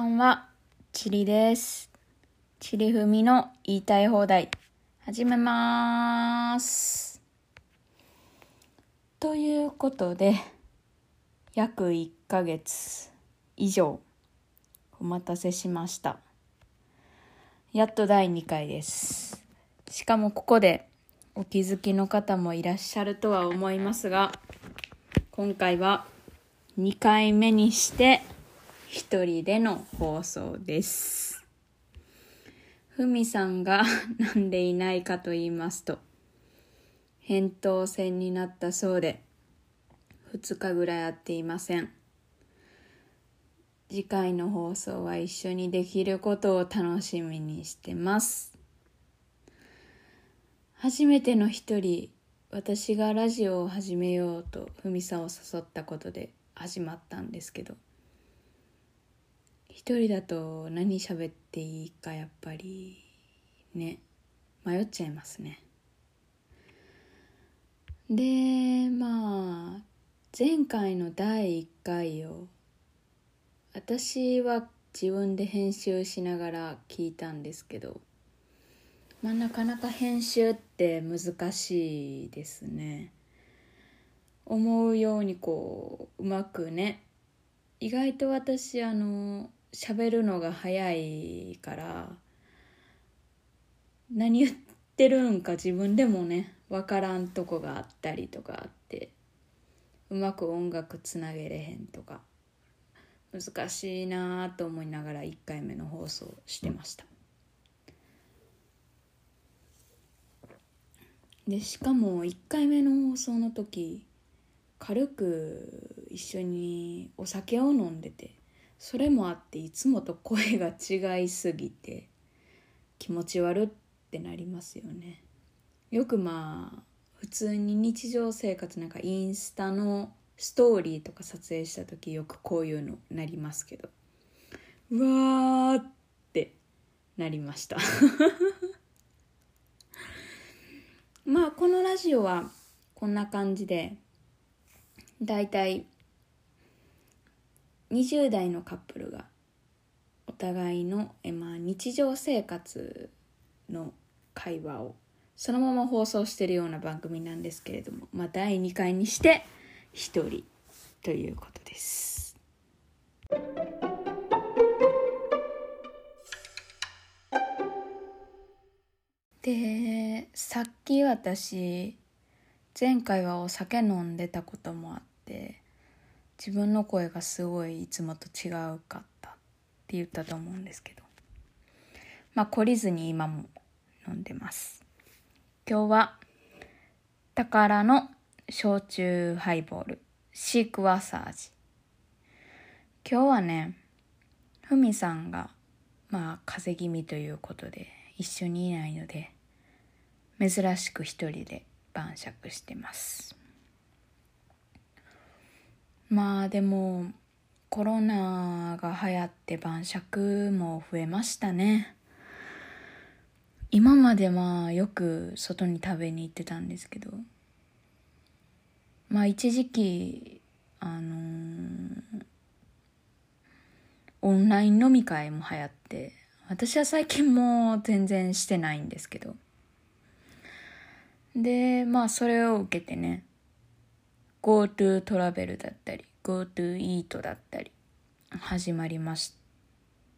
ばんは、ちりです。ちりふみの言いたい放題、始めまーす。ということで、約1ヶ月以上、お待たせしました。やっと第2回です。しかもここでお気づきの方もいらっしゃるとは思いますが、今回は2回目にして一人での放送です。ふみさんが なんでいないかと言いますと、扁桃腺になったそうで、2日ぐらい会っていません。次回の放送は一緒にできることを楽しみにしてます。初めての一人、私がラジオを始めようとふみさんを誘ったことで始まったんですけど、一人だと何喋っていいかやっぱりね迷っちゃいますね。でまあ前回の第1回を私は自分で編集しながら聞いたんですけどまあなかなか編集って難しいですね。思うようにこううまくね意外と私あの喋るのが早いから何言ってるんか自分でもね分からんとこがあったりとかあってうまく音楽つなげれへんとか難しいなぁと思いながら1回目の放送してました。でしかも1回目の放送の時軽く一緒にお酒を飲んでてそれもあっていつもと声が違いすぎて気持ち悪ってなりますよね。よくまあ普通に日常生活なんかインスタのストーリーとか撮影した時よくこういうのなりますけど。うわーってなりました。まあこのラジオはこんな感じでだいたい20代のカップルがお互いの、えまあ、日常生活の会話をそのまま放送してるような番組なんですけれども、まあ、第2回にして1人ということです。でさっき私前回はお酒飲んでたこともあって自分の声がすごいいつもと違うかったって言ったと思うんですけど。まあ懲りずに今も飲んでます。今日は宝の焼酎ハイボールシークワサー味。今日はねふみさんがまあ風邪気味ということで一緒にいないので珍しく一人で晩酌してます。まあでもコロナが流行って晩酌も増えましたね。今までまあよく外に食べに行ってたんですけどまあ一時期あのーオンライン飲み会も流行って私は最近もう全然してないんですけど。でまあそれを受けてね GoTo トラベルだったり GoTo イートだったり始まりまし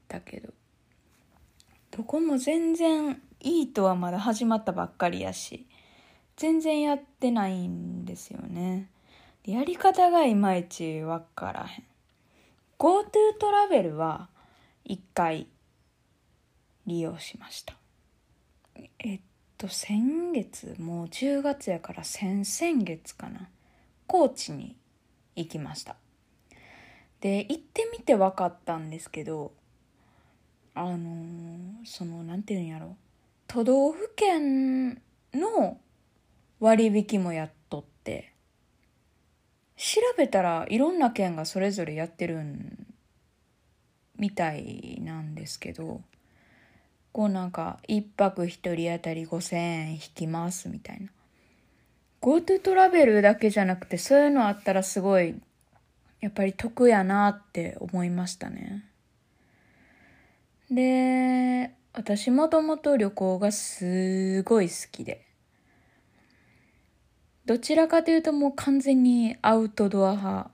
たけど。どこも全然イートはまだ始まったばっかりやし全然やってないんですよね。やり方がいまいちわからへん。GoTo トラベルは1回利用しました。えっと先月もう10月やから先々月かな。高知に行きました。で行ってみて分かったんですけどあのーそのなんていうんやろ都道府県の割引もやっとって調べたらいろんな県がそれぞれやってるんみたいなんですけどこうなんか一泊一人当たり5,000円引きますみたいな。GoTo トラベルだけじゃなくてそういうのあったらすごいやっぱり得やなって思いましたねで、私もともと旅行がすごい好きで。どちらかというともう完全にアウトドア派。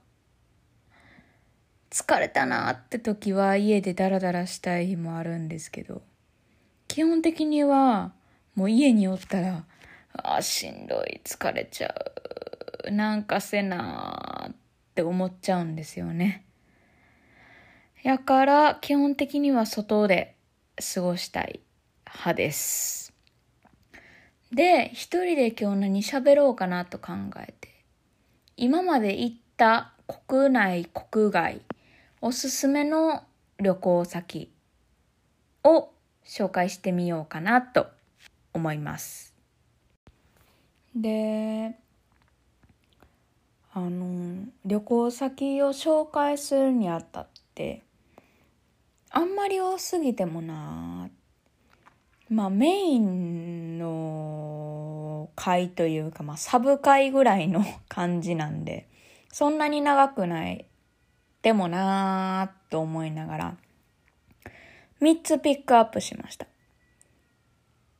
疲れたなって時は家でダラダラしたい日もあるんですけど、基本的にはもう家におったら、あ、しんどい、疲れちゃう、なんかせなーって思っちゃうんですよね。やから基本的には外で過ごしたい派です。で、一人で今日何喋ろうかなと考えて、今まで行った国内、国外、おすすめの旅行先を紹介してみようかなと思います。で、あの、旅行先を紹介するにあたって、あんまり多すぎてもなまあメインの回というか、まあサブ回ぐらいの感じなんで、そんなに長くないでもなーと思いながら、3つピックアップしました。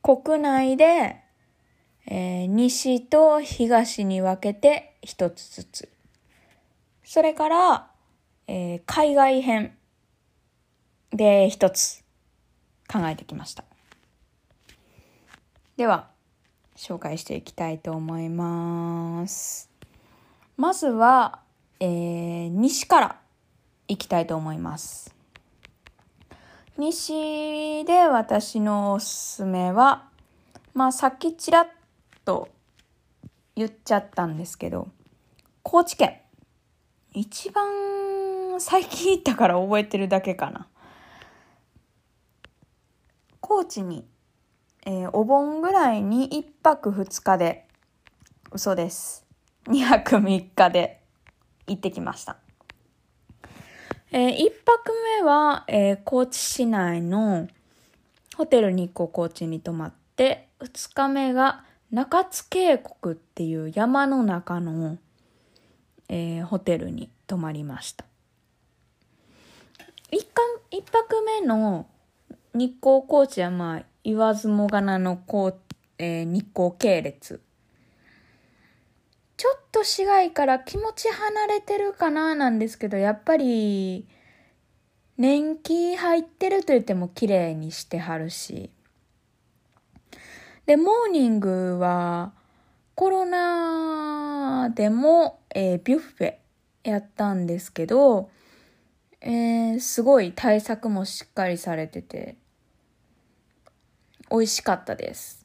国内で、えー、西と東に分けて1つずつ。それから、えー、海外編で1つ考えてきました。では、紹介していきたいと思います。まずは、えー、西からいきたいと思います。西で私のおすすめは、まあさっきちらっと言っちゃったんですけど、高知県。一番最近行ったから覚えてるだけかな。高知に、えー、お盆ぐらいに1泊2日で、嘘です。2泊3日で行ってきました。えー、1泊目は、えー、高知市内のホテル日光高知に泊まって、2日目が中津渓谷っていう山の中の、えー、ホテルに泊まりました。1, 1泊目の日光高知はまあ言わずもがなのこう、えー、日光系列ちょっと市街から気持ち離れてるかななんですけど、やっぱり、年季入ってると言っても綺麗にしてはるし。で、モーニングは、コロナでも、えー、ビュッフェやったんですけど、えー、すごい対策もしっかりされてて、美味しかったです。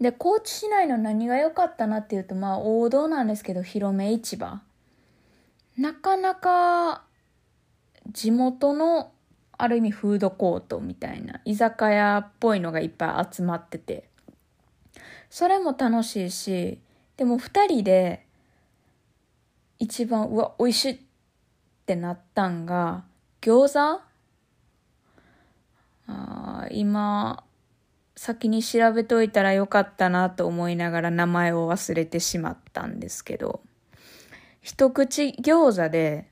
で、高知市内の何が良かったなっていうと、まあ王道なんですけど、広め市場。なかなか地元のある意味フードコートみたいな居酒屋っぽいのがいっぱい集まってて、それも楽しいし、でも二人で一番、うわ、美味しいってなったんが、餃子？あ今、先に調べといたらよかったなと思いながら名前を忘れてしまったんですけど、一口餃子で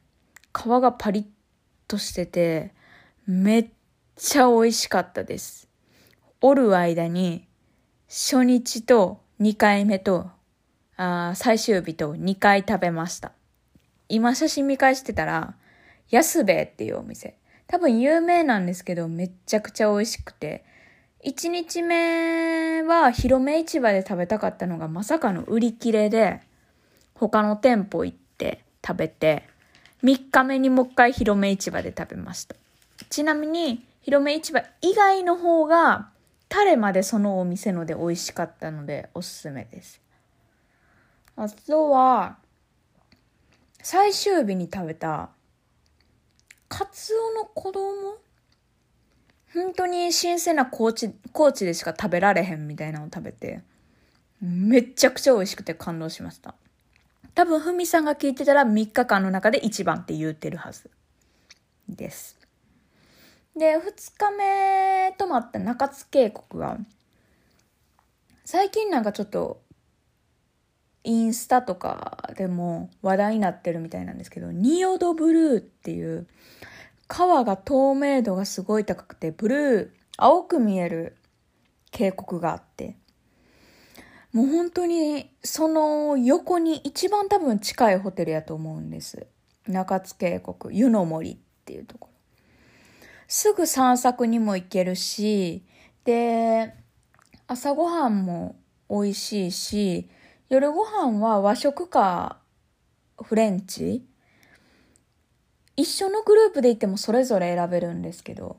皮がパリッとしてて、めっちゃ美味しかったです。おる間に初日と2回目とあ最終日と2回食べました。今写真見返してたら、安兵衛っていうお店。多分有名なんですけど、めちゃくちゃ美味しくて、1日目は広め市場で食べたかったのがまさかの売り切れで、他の店舗行って食べて、3日目にもう一回広め市場で食べました。ちなみに、広め市場以外の方が、タレまでそのお店ので美味しかったのでおすすめです。あとは、最終日に食べた、カツオの子供？本当に新鮮な高知、高知でしか食べられへんみたいなのを食べて、めっちゃくちゃ美味しくて感動しました。多分、ふみさんが聞いてたら3日間の中で一番って言うてるはずです。で、2日目泊まった中津渓谷は、最近なんかちょっと、インスタとかでも話題になってるみたいなんですけど、仁淀ブルーっていう、川が透明度がすごい高くて、ブルー、青く見える渓谷があって、もう本当にその横に一番多分近いホテルやと思うんです。中津渓谷、湯の森っていうところ。すぐ散策にも行けるし、で、朝ごはんも美味しいし、夜ご飯は和食かフレンチ一緒のグループで行ってもそれぞれ選べるんですけど、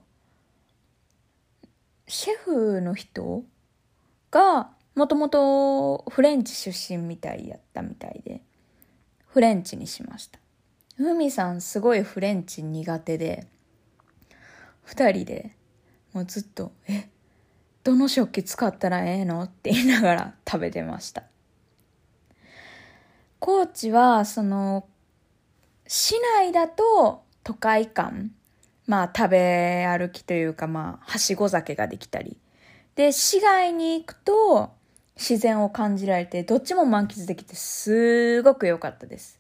シェフの人がもともとフレンチ出身みたいやったみたいで、フレンチにしました。ふみさんすごいフレンチ苦手で、二人でもうずっと、え、どの食器使ったらええの？って言いながら 食べてました。高知は、その、市内だと都会感、まあ食べ歩きというかまあはしご酒ができたり。で、市街に行くと自然を感じられて、どっちも満喫できてすごく良かったです。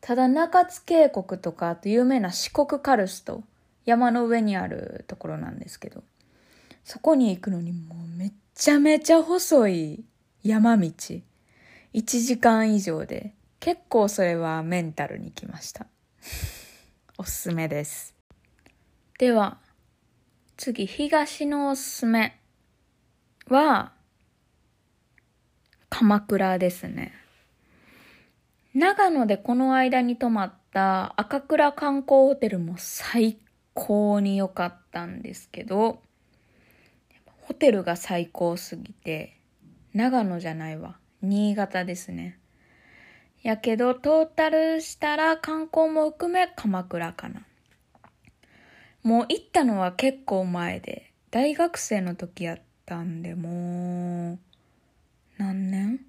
ただ中津渓谷とか、あと有名な四国カルスト、山の上にあるところなんですけど、そこに行くのにもうめっちゃめちゃ細い山道。1時間以上で、結構それはメンタルにきました。おすすめです。では、次、東のおすすめは、鎌倉ですね。長野でこの間に泊まった赤倉観光ホテルも最高高に良かったんですけど、ホテルが最高すぎて、長野じゃないわ。新潟ですね。やけど、トータルしたら観光も含め鎌倉かな。もう行ったのは結構前で、大学生の時やったんで、もう、何年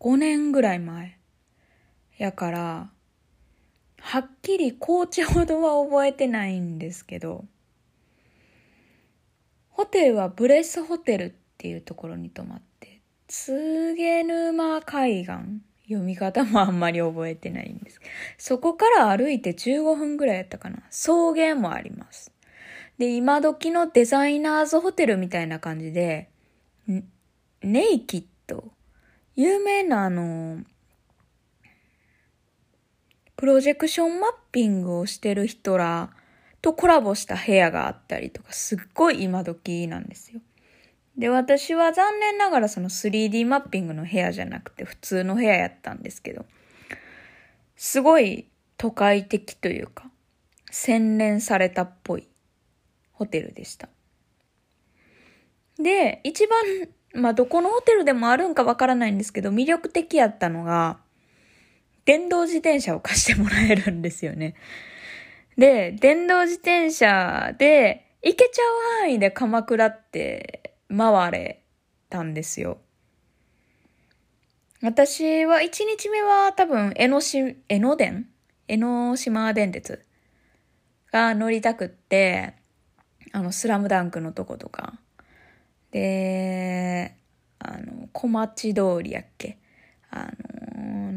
?5 年ぐらい前。やから、はっきり高知ほどは覚えてないんですけど、ホテルはブレスホテルっていうところに泊まって、つげ沼海岸読み方もあんまり覚えてないんです。そこから歩いて15分ぐらいやったかな。草原もあります。で、今時のデザイナーズホテルみたいな感じで、ネイキッド。有名なあの、プロジェクションマッピングをしてる人らとコラボした部屋があったりとか、すっごい今時なんですよ。で、私は残念ながらその 3D マッピングの部屋じゃなくて普通の部屋やったんですけど、すごい都会的というか、洗練されたっぽいホテルでした。で、一番、まあ、どこのホテルでもあるんかわからないんですけど、魅力的やったのが、電動自転車を貸してもらえるんですよね。で、電動自転車で行けちゃう範囲で鎌倉って回れたんですよ。私は1日目は多分江ノし、江ノ電？江ノ島電鉄？が乗りたくって、あの、スラムダンクのとことか。で、あの、小町通りやっけ？あの、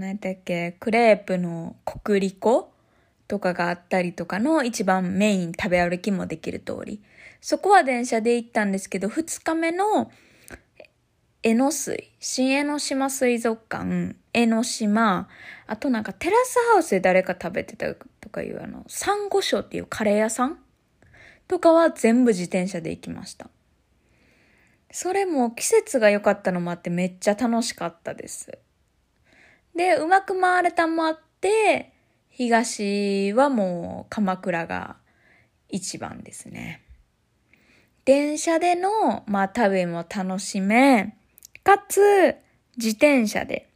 何だっけ、クレープの国立湖とかがあったりとかの一番メイン食べ歩きもできる通り。そこは電車で行ったんですけど、二日目の江ノ水、新江ノ島水族館、江ノ島、あとなんかテラスハウスで誰か食べてたとかいうあの、サンゴ礁っていうカレー屋さんとかは全部自転車で行きました。それも季節が良かったのもあってめっちゃ楽しかったです。で、うまく回れたもあって、東はもう鎌倉が一番ですね。電車での、まあ旅も楽しめ、かつ自転車で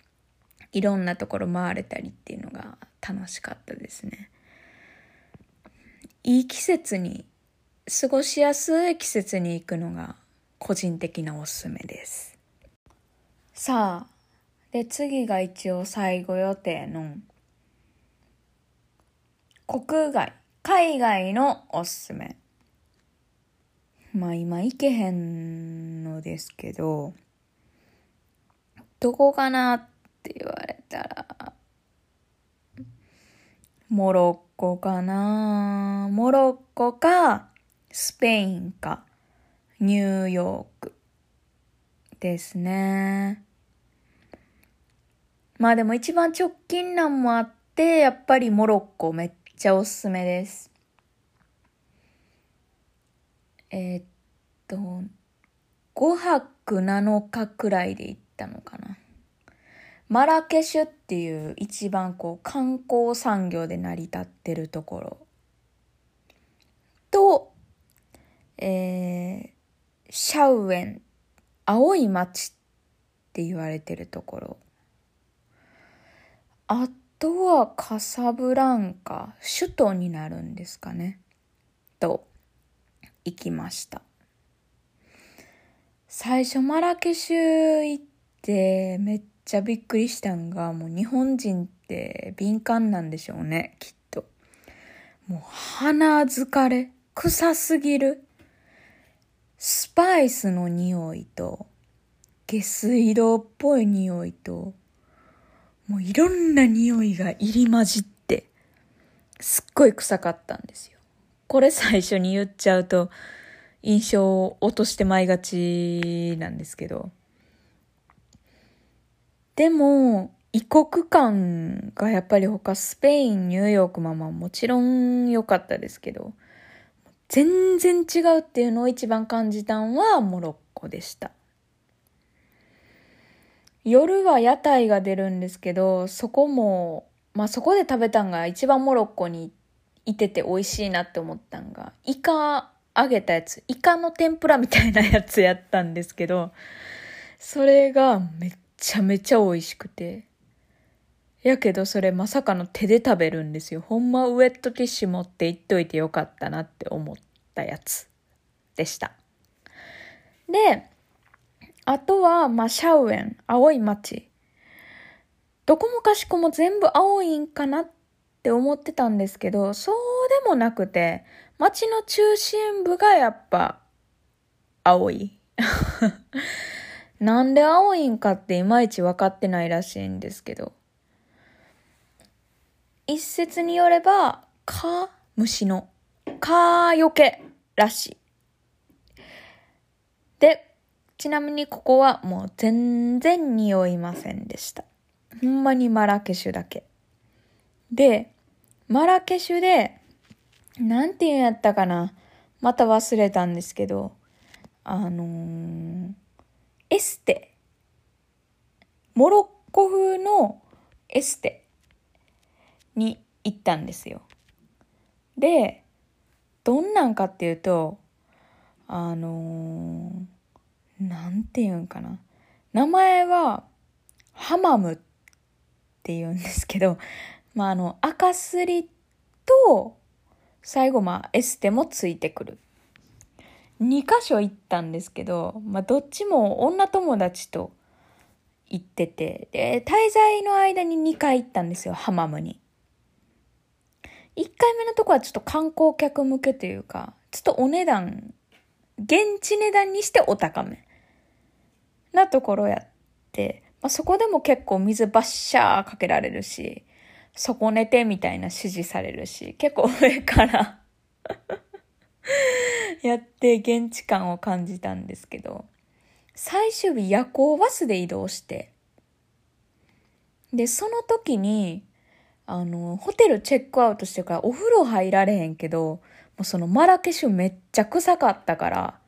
いろんなところ回れたりっていうのが楽しかったですね。いい季節に、過ごしやすい季節に行くのが個人的なおすすめです。さあ、で次が一応最後予定の国外、海外のおすすめ。まあ今行けへんのですけど、どこかなって言われたら、モロッコかなモロッコか、スペインか、ニューヨークですね。まあでも一番直近なんもあって、やっぱりモロッコめっちゃおすすめです。えー、っと、5泊7日くらいで行ったのかな。マラケシュっていう一番こう観光産業で成り立ってるところと、えー、シャウエン、青い町って言われてるところ。あとはカサブランカ、首都になるんですかね。と、行きました。最初マラケシュ行ってめっちゃびっくりしたんが、もう日本人って敏感なんでしょうね、きっと。もう鼻疲れ、臭すぎる。スパイスの匂いと、下水道っぽい匂いと、もういろんな匂いが入り混じって、すっごい臭かったんですよ。これ最初に言っちゃうと、印象を落としてまいがちなんですけど。でも、異国感がやっぱり他スペイン、ニューヨークままもちろん良かったですけど、全然違うっていうのを一番感じたんはモロッコでした。夜は屋台が出るんですけど、そこも、まあそこで食べたんが一番モロッコにいてて美味しいなって思ったんが、イカ揚げたやつ、イカの天ぷらみたいなやつやったんですけど、それがめっちゃめちゃ美味しくて。やけどそれまさかの手で食べるんですよ。ほんまウェットティッシュ持って行っといてよかったなって思ったやつでした。で、あとは、まあ、シャウエン、青い町。どこもかしこも全部青いんかなって思ってたんですけど、そうでもなくて、町の中心部がやっぱ青い。なんで青いんかっていまいち分かってないらしいんですけど。一説によれば、蚊、虫の、蚊よけらしい。で、ちなみにここはもう全然匂いませんでした。ほんまにマラケシュだけ。で、マラケシュで、なんて言うんやったかな。また忘れたんですけど、あのー、エステ。モロッコ風のエステに行ったんですよ。で、どんなんかっていうと、あのー、なんて言うんかな。名前は、ハマムって言うんですけど、まあ、あの、赤すりと、最後、まあ、エステもついてくる。2箇所行ったんですけど、まあ、どっちも女友達と行ってて、で、滞在の間に2回行ったんですよ、ハマムに。1回目のとこはちょっと観光客向けというか、ちょっとお値段、現地値段にしてお高めなところやって、まあ、そこでも結構水バッシャーかけられるし、底寝てみたいな指示されるし、結構上から やって現地感を感じたんですけど、最終日夜行バスで移動して、で、その時に、あの、ホテルチェックアウトしてからお風呂入られへんけど、もうそのマラケシュめっちゃ臭かったから、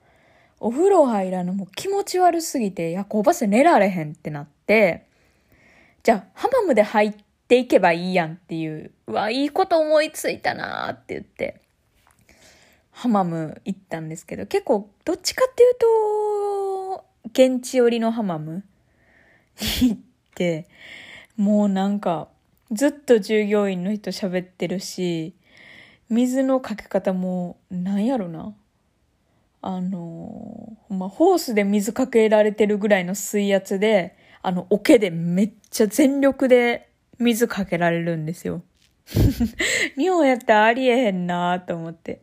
お風呂入らのもう気持ち悪すぎて夜行バス寝られへんってなって、じゃあハマムで入っていけばいいやんっていう、うわ、いいこと思いついたなーって言って、ハマム行ったんですけど、結構どっちかっていうと、現地寄りのハマムに 行って、もうなんか、ずっと従業員の人喋ってるし、水のかけ方も、なんやろな。あの、まあ、ホースで水かけられてるぐらいの水圧で、あの、桶でめっちゃ全力で水かけられるんですよ。日本やったらありえへんなと思って。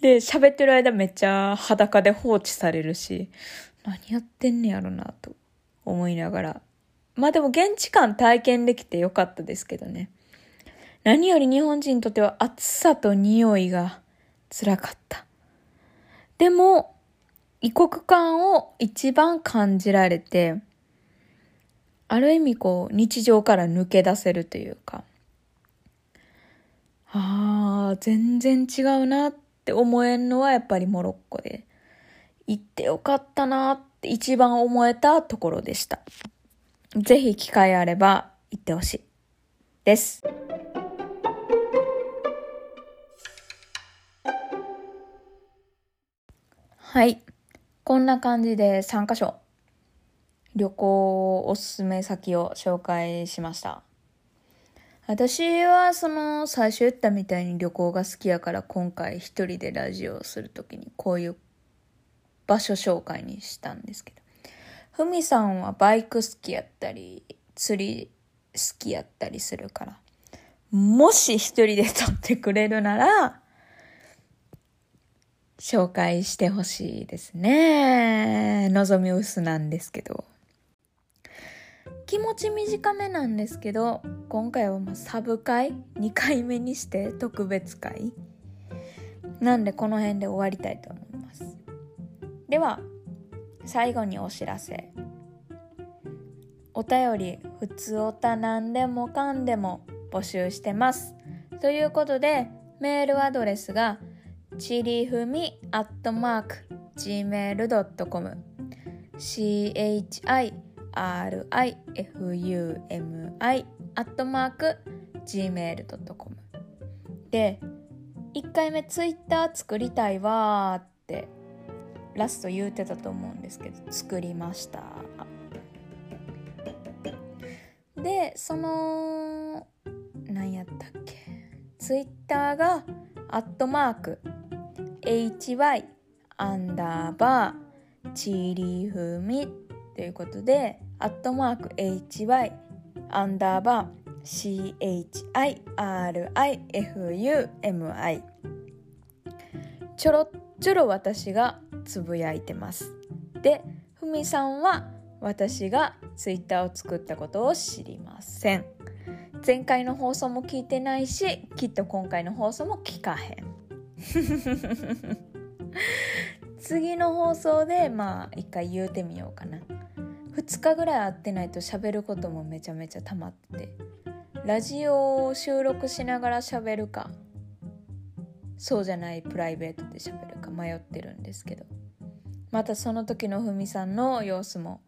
で、喋ってる間めっちゃ裸で放置されるし、何やってんねやろなと思いながら。まあでも現地感体験できてよかったですけどね。何より日本人にとっては暑さと匂いが辛かった。でも、異国感を一番感じられて、ある意味こう日常から抜け出せるというか、ああ、全然違うなって思えんのはやっぱりモロッコで、行ってよかったなって一番思えたところでした。ぜひ機会あれば行ってほしい。です。はい。こんな感じで3カ所旅行おすすめ先を紹介しました。私はその最初言ったみたいに旅行が好きやから今回一人でラジオをするときにこういう場所紹介にしたんですけど。ふみさんはバイク好きやったり、釣り好きやったりするから。もし一人で撮ってくれるなら、紹介してほしいですね。望み薄なんですけど。気持ち短めなんですけど、今回はまサブ会？2回目にして特別会？なんでこの辺で終わりたいと思います。では、最後にお知らせ。お便り、普通おたなんでもかんでも募集してます。ということで、メールアドレスがちりふみアットマーク gmail.com chirifumi アットマーク gmail.com で1回目ツイッター作りたいわってラスト言うてたと思うんですけど作りました。でその何やったっけ？ツイッターがアットマーク hy アンダーバーチリフミということでアットマーク hy アンダーバー CHIRIFUMI ちょろちょろ私がつぶやいてます。でふみさんは私がツイッターを作ったことを知りません。前回の放送も聞いてないしきっと今回の放送も聞かへん。次の放送でまあ一回言うてみようかな。2日ぐらい会ってないと喋ることもめちゃめちゃ溜まって。てラジオを収録しながら喋るか。そうじゃないプライベートで喋るか。迷ってるんですけど。またその時のふみさんの様子も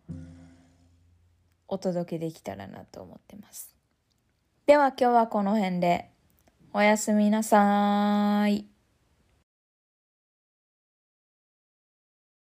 お届けできたらなと思ってます。では今日はこの辺で。おやすみなさい。